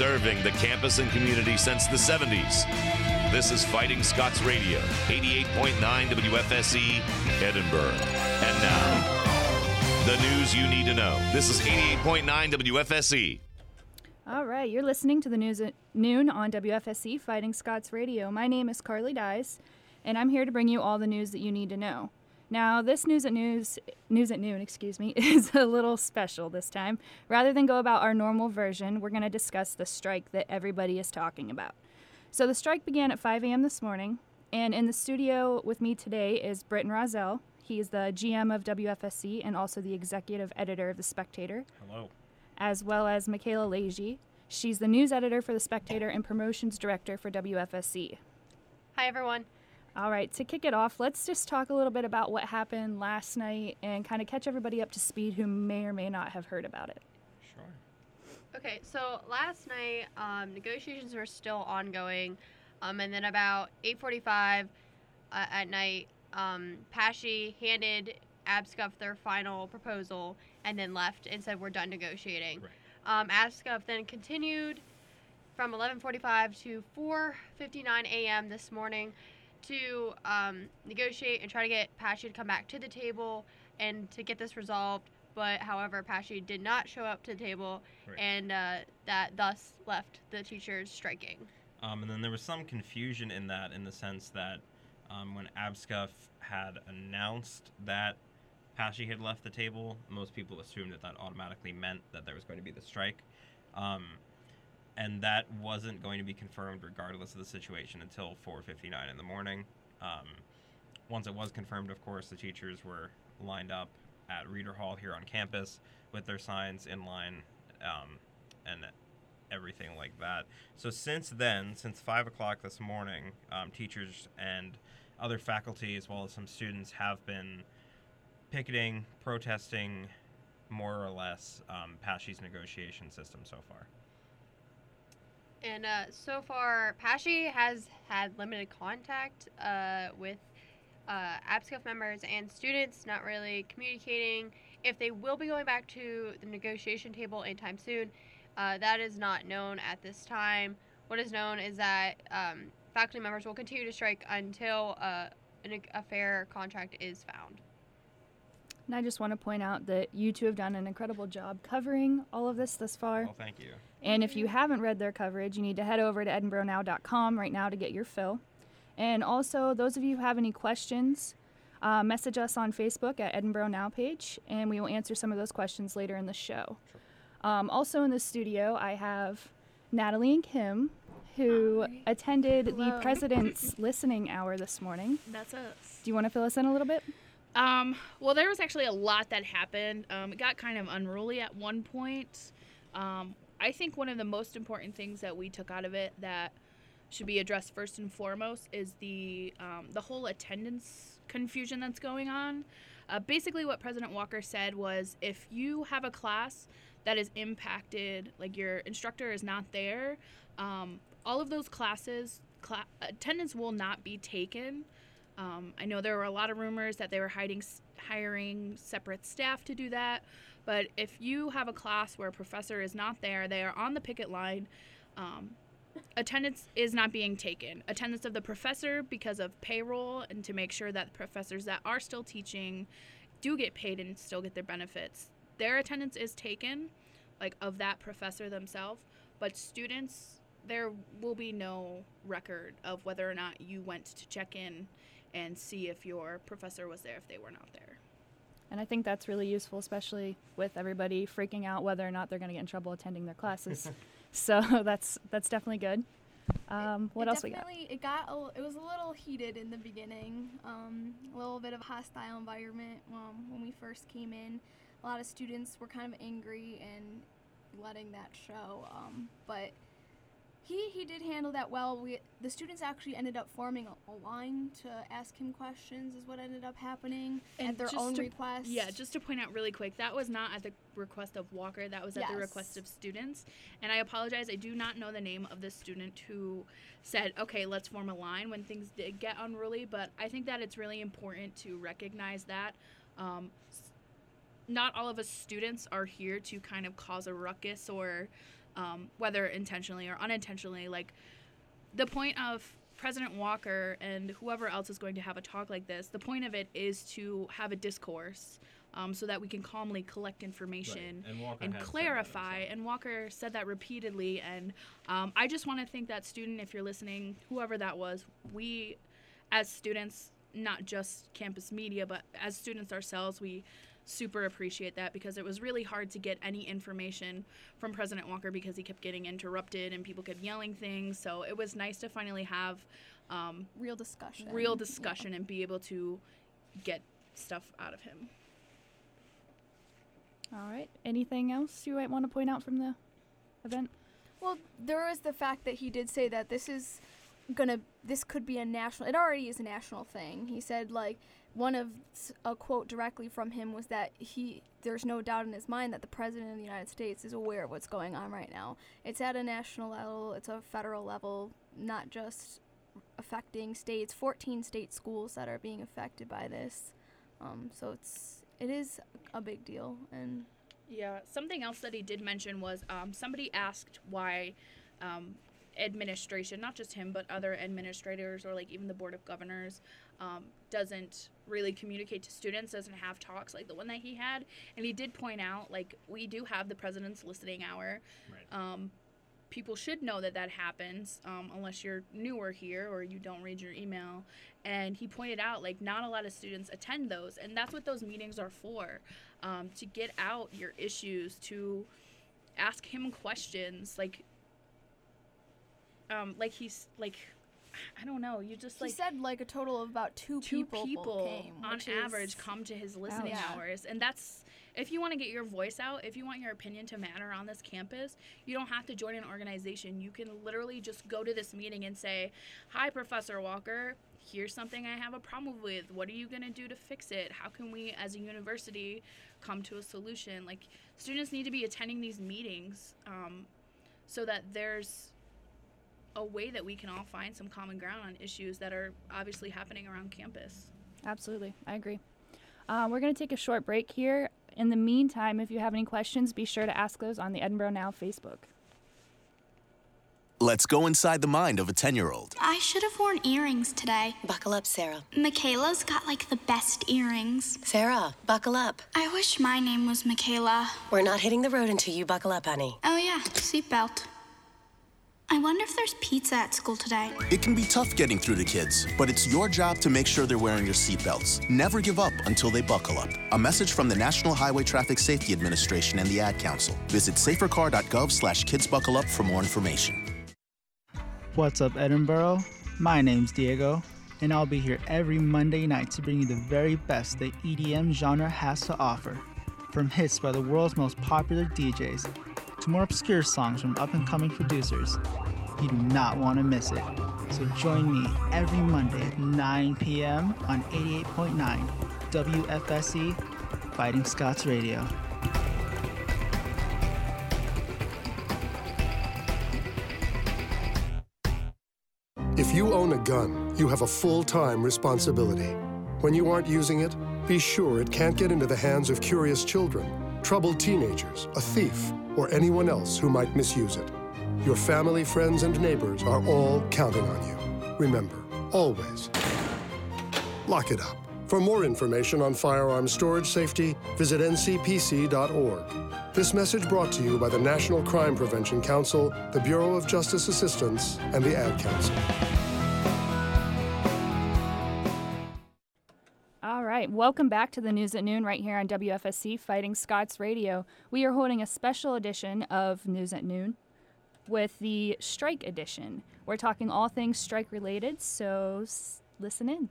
serving the campus and community since the 70s. This is Fighting Scots Radio, 88.9 WFSE, Edinboro. And now, the news you need to know. This is 88.9 WFSE. All right, you're listening to the news at noon on WFSE Fighting Scots Radio. My name is Carly Dyes, and I'm here to bring you all the news that you need to know. Now, this news at news news at noon, excuse me, is a little special this time. Rather than go about our normal version, we're going to discuss the strike that everybody is talking about. So the strike began at 5 a.m. this morning, and in the studio with me today is Britton Rozelle. He's the GM of WFSE and also the executive editor of The Spectator. Hello. As well as Michaela Leahy. She's the news editor for The Spectator and promotions director for WFSE. Hi, everyone. All right, to kick it off, let's just talk a little bit about what happened last night and kind of catch everybody up to speed who may or may not have heard about it. Sure. Okay, so last night um, negotiations were still ongoing, um, and then about 8:45 uh, at night, um, PASSHE handed APSCUF their final proposal and then left and said we're done negotiating. Right. Um, APSCUF then continued from 11:45 to 4:59 a.m. this morning to um, negotiate and try to get PASSHE to come back to the table and to get this resolved. But however, PASSHE did not show up to the table, Right. and uh, that thus left the teachers striking. Um, and then there was some confusion in that, in the sense that um, when APSCUF had announced that PASSHE had left the table, most people assumed that that automatically meant that there was going to be the strike. Um, and that wasn't going to be confirmed regardless of the situation until 4:59 in the morning. Um, once it was confirmed, of course, the teachers were lined up at Reeder Hall here on campus with their signs in line um, and everything like that. So since then, since five o'clock this morning, um, teachers and other faculty, as well as some students, have been picketing, protesting, more or less, um, negotiation system so far. And uh, so far, PASSHE has had limited contact uh, with uh, APSCUF members and students, not really communicating. If they will be going back to the negotiation table anytime soon, uh, that is not known at this time. What is known is that um, faculty members will continue to strike until uh, an, a fair contract is found. And I just want to point out that you two have done an incredible job covering all of this thus far. Well, thank you. And if you haven't read their coverage, you need to head over to edinboronow.com right now to get your fill. And also, those of you who have any questions, uh, message us on Facebook at Edinboro Now page, and we will answer some of those questions later in the show. Um, also in the studio, I have Natalie and Kim, who Hi. attended the President's Listening Hour this morning. That's us. Do you want to fill us in a little bit? Um, well, there was actually a lot that happened. Um, it got kind of unruly at one point. Um, I think one of the most important things that we took out of it that should be addressed first and foremost is the um, the whole attendance confusion that's going on. Uh, basically, what President Walker said was, if you have a class that is impacted, like your instructor is not there, um, all of those classes cla- attendance will not be taken. Um, I know there were a lot of rumors that they were hiding, hiring separate staff to do that. But if you have a class where a professor is not there, they are on the picket line. Um, attendance is not being taken. Attendance of the professor because of payroll and to make sure that professors that are still teaching do get paid and still get their benefits. Their attendance is taken, like of that professor themselves. But students, there will be no record of whether or not you went to check in and see if your professor was there if they were not there. And I think that's really useful, especially with everybody freaking out whether or not they're going to get in trouble attending their classes. so that's that's definitely good. Um, what it else we got? definitely, It got a, it was a little heated in the beginning. Um, a little bit of a hostile environment um, when we first came in. A lot of students were kind of angry and letting that show. Um, but he he did handle that well. We the students actually ended up forming a, a line to ask him questions. Is what ended up happening at their own to- request. Yeah, just to point out really quick, that was not at the request of Walker. That was at the request of students. And I apologize, I do not know the name of the student who said, "Okay, let's form a line" when things did get unruly. But I think that it's really important to recognize that. Um, not all of us students are here to kind of cause a ruckus or um, whether intentionally or unintentionally. Like the point of President Walker and whoever else is going to have a talk like this, the point of it is to have a discourse um, so that we can calmly collect information And Walker and that clarify. And Walker said that repeatedly. And um, I just want to thank that student, if you're listening, whoever that was, we as students, not just campus media, but as students ourselves, we super appreciate that because it was really hard to get any information from President Walker because he kept getting interrupted and people kept yelling things. So it was nice to finally have um, Real discussion. real discussion and be able to get stuff out of him. All right. Anything else you might want to point out from the event? Well, there is the fact that he did say that this is gonna, this could be a national. It already is a national thing. He said like one of a quote directly from him was that he there's no doubt in his mind that the president of the United States is aware of what's going on right now. It's at a national level. It's a federal level, not just affecting states. 14 state schools that are being affected by this. Um, so it's it is a big deal and Yeah, something else that he did mention was um, somebody asked why um, administration, not just him, but other administrators or like even the board of governors, um, doesn't really communicate to students, doesn't have talks like the one that he had. And he did point out, like, we do have the president's listening hour. Right. Um, people should know that that happens um, unless you're newer here or you don't read your email. And he pointed out, like, not a lot of students attend those. And that's what those meetings are for um, to get out your issues, to ask him questions. Like, um, like he's like, I don't know. You just like he said like a total of about two, two people, people, came, on which is- average come to his listening Ouch. hours. And that's if you want to get your voice out if you want your opinion to matter on this campus you don't have to join an organization. You can literally just go to this meeting and say hi professor walker. Here's something i have a problem with. What are you going to do to fix it? How can we as a university come to a solution? Like students need to be attending these meetings um, so that there's a way that we can all find some common ground on issues that are obviously happening around campus. Absolutely. I agree. Uh, we're going to take a short break here. In the meantime, if you have any questions, be sure to ask those on the Edinboro Now Facebook. Let's go inside the mind of a 10 year old. I should have worn earrings today. Buckle up, Sarah. Michaela's got like the best earrings. Sarah, buckle up. I wish my name was Michaela. We're not hitting the road until you buckle up, honey. Oh, yeah, seatbelt. I wonder if there's pizza at school today. It can be tough getting through to kids, but it's your job to make sure they're wearing your seatbelts. Never give up until they buckle up. A message from the National Highway Traffic Safety Administration and the Ad Council. Visit safercar.gov slash kidsbuckleup for more information. What's up, Edinboro? My name's Diego, and I'll be here every Monday night to bring you the very best the EDM genre has to offer. From hits by the world's most popular DJs to more obscure songs from up and coming producers. You do not want to miss it. So join me every Monday at 9 p.m. on 88.9 WFSE Fighting Scots Radio. If you own a gun, you have a full time responsibility. When you aren't using it, be sure it can't get into the hands of curious children, troubled teenagers, a thief, or anyone else who might misuse it. Your family, friends, and neighbors are all counting on you. Remember, always lock it up. For more information on firearm storage safety, visit ncpc.org. This message brought to you by the National Crime Prevention Council, the Bureau of Justice Assistance, and the Ad Council. Right, welcome back to the news at noon right here on WFSE Fighting Scots Radio. We are holding a special edition of News at Noon with the strike edition. We're talking all things strike related, so s- listen in.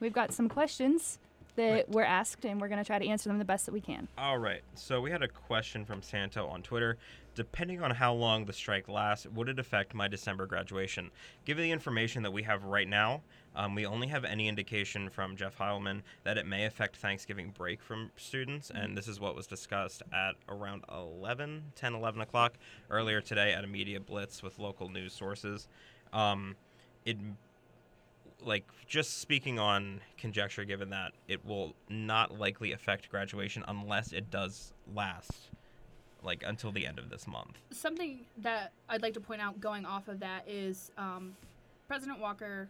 We've got some questions that Right. were asked, and we're going to try to answer them the best that we can. All right. So we had a question from Santo on Twitter. Depending on how long the strike lasts, would it affect my December graduation? Given the information that we have right now, um, we only have any indication from Jeff Heilman that it may affect Thanksgiving break from students. And this is what was discussed at around 11, 10, 11 o'clock earlier today at a media blitz with local news sources. Um, it like just speaking on conjecture given that it will not likely affect graduation unless it does last like until the end of this month. Something that I'd like to point out going off of that is um, President Walker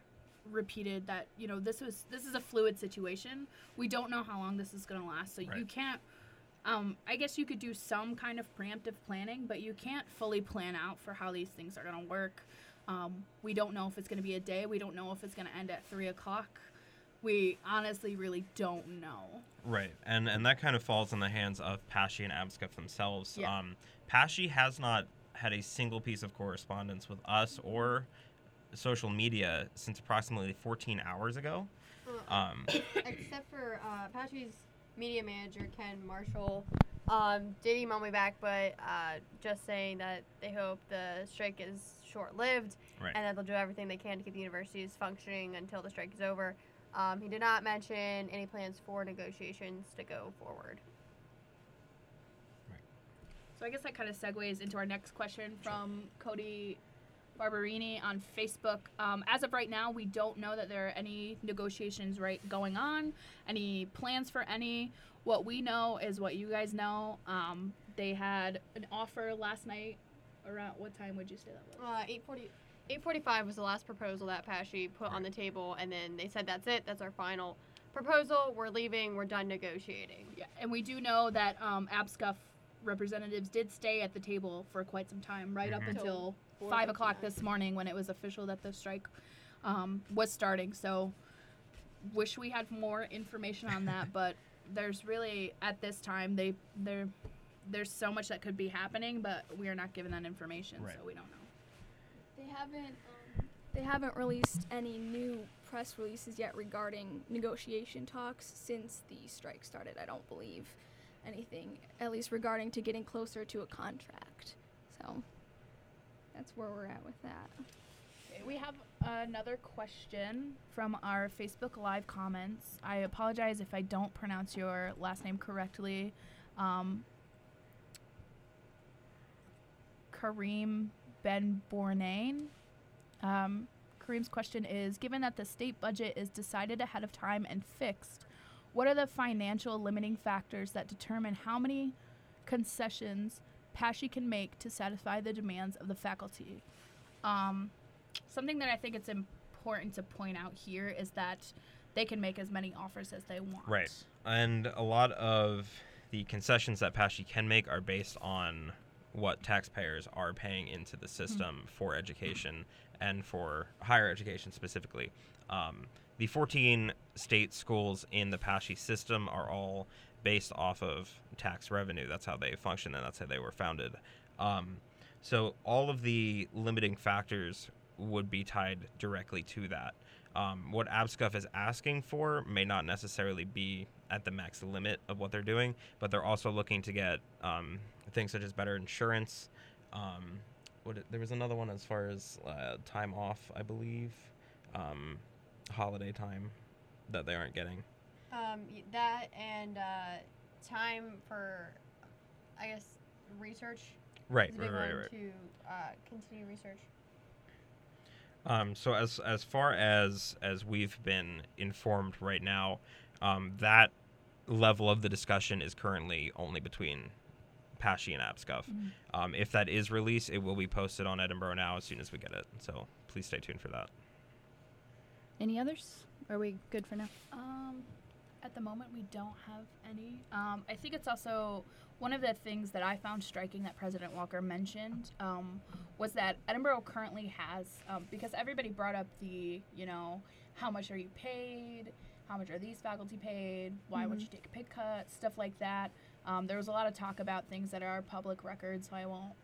repeated that you know this was this is a fluid situation. We don't know how long this is going to last, so you can't. Um, I guess you could do some kind of preemptive planning, but you can't fully plan out for how these things are going to work. Um, we don't know if it's going to be a day. We don't know if it's going to end at three o'clock. We honestly really don't know. Right, and and that kind of falls in the hands of PASSHE and APSCUF themselves. Yeah. Um, PASSHE has not had a single piece of correspondence with us or social media since approximately 14 hours ago. Um, Except for uh, PASSHE's media manager Kenn Marshall, um, did email me back, but uh, just saying that they hope the strike is short-lived Right. and that they'll do everything they can to keep the universities functioning until the strike is over. Um, he did not mention any plans for negotiations to go forward. So I guess that kind of segues into our next question from Cody Barberini on Facebook. Um, as of right now, we don't know that there are any negotiations right going on, any plans for any. What we know is what you guys know. Um, they had an offer last night. Around what time would you say that was? Uh, 840, 845 was the last proposal that PASSHE put on the table, and then they said that's it, that's our final proposal. We're leaving, we're done negotiating. Yeah, and we do know that um, APSCUF representatives did stay at the table for quite some time, right up Mhm. until Till four five fifty o'clock this morning when it was official that the strike um, was starting. So, wish we had more information on that, but there's really at this time they there there's so much that could be happening, but we are not given that information, Right. so we don't know. They haven't um, they haven't released any new press releases yet regarding negotiation talks since the strike started. I don't believe anything, at least regarding to getting closer to a contract. So that's where we're at with that. Okay, we have another question from our Facebook Live comments. I apologize if I don't pronounce your last name correctly. Um, Kareem Ben Bournain. Um, Kareem's question is Given that the state budget is decided ahead of time and fixed, what are the financial limiting factors that determine how many concessions PASSHE can make to satisfy the demands of the faculty? Um, something that I think it's important to point out here is that they can make as many offers as they want. Right. And a lot of the concessions that PASSHE can make are based on what taxpayers are paying into the system for education and for higher education specifically. Um, the 14 state schools in the PASSHE system are all based off of tax revenue. That's how they function and that's how they were founded. Um, so all of the limiting factors would be tied directly to that. Um, what APSCUF is asking for may not necessarily be at the max limit of what they're doing, but they're also looking to get um, things such as better insurance. Um, what there was another one as far as uh, time off, I believe, um, holiday time that they aren't getting. Um, that and uh, time for, I guess, research. Right, right, right, right. To uh, continue research. Um, so as as far as as we've been informed right now, um, that level of the discussion is currently only between PASSHE and APSCUF. Um, if that is released, it will be posted on Edinboro now as soon as we get it. So please stay tuned for that. Any others? Are we good for now? Um, at the moment, we don't have any. Um, I think it's also one of the things that I found striking that President Walker mentioned um, was that Edinboro currently has, um, because everybody brought up the, you know, how much are you paid? How much are these faculty paid? Why would Mhm. you take a pay cut? Stuff like that. Um, there was a lot of talk about things that are public records, so I won't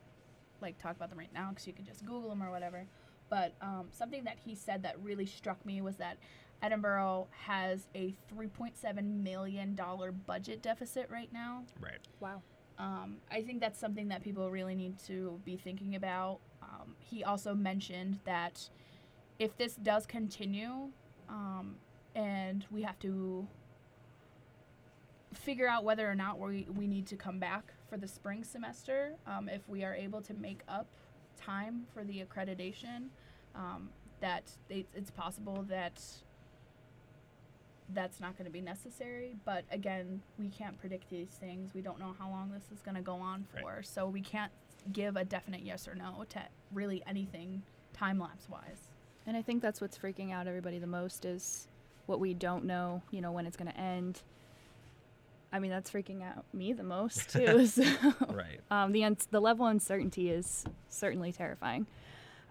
like talk about them right now because you can just Google them or whatever. But um, something that he said that really struck me was that Edinboro has a $3.7 million budget deficit right now. Right. Wow. Um, I think that's something that people really need to be thinking about. Um, he also mentioned that if this does continue um, and we have to figure out whether or not we, we need to come back for the spring semester, um, if we are able to make up time for the accreditation, um, that it's, it's possible that that's not going to be necessary. But again, we can't predict these things. We don't know how long this is going to go on Right. for. So we can't give a definite yes or no to really anything time lapse wise. And I think that's what's freaking out everybody the most is what we don't know, you know, when it's going to end. I mean, that's freaking out me the most too. so, Right. Um, the uns- the level of uncertainty is certainly terrifying.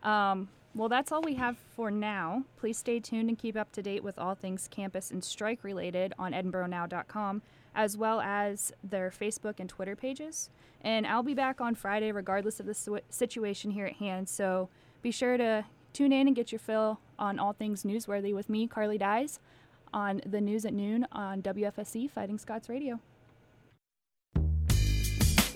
Um, well, that's all we have for now. Please stay tuned and keep up to date with all things campus and strike related on EdinboroNow.com, as well as their Facebook and Twitter pages. And I'll be back on Friday, regardless of the situ- situation here at hand. So be sure to tune in and get your fill on all things newsworthy with me, Carly Dyes, on the news at noon on WFSE Fighting Scots Radio.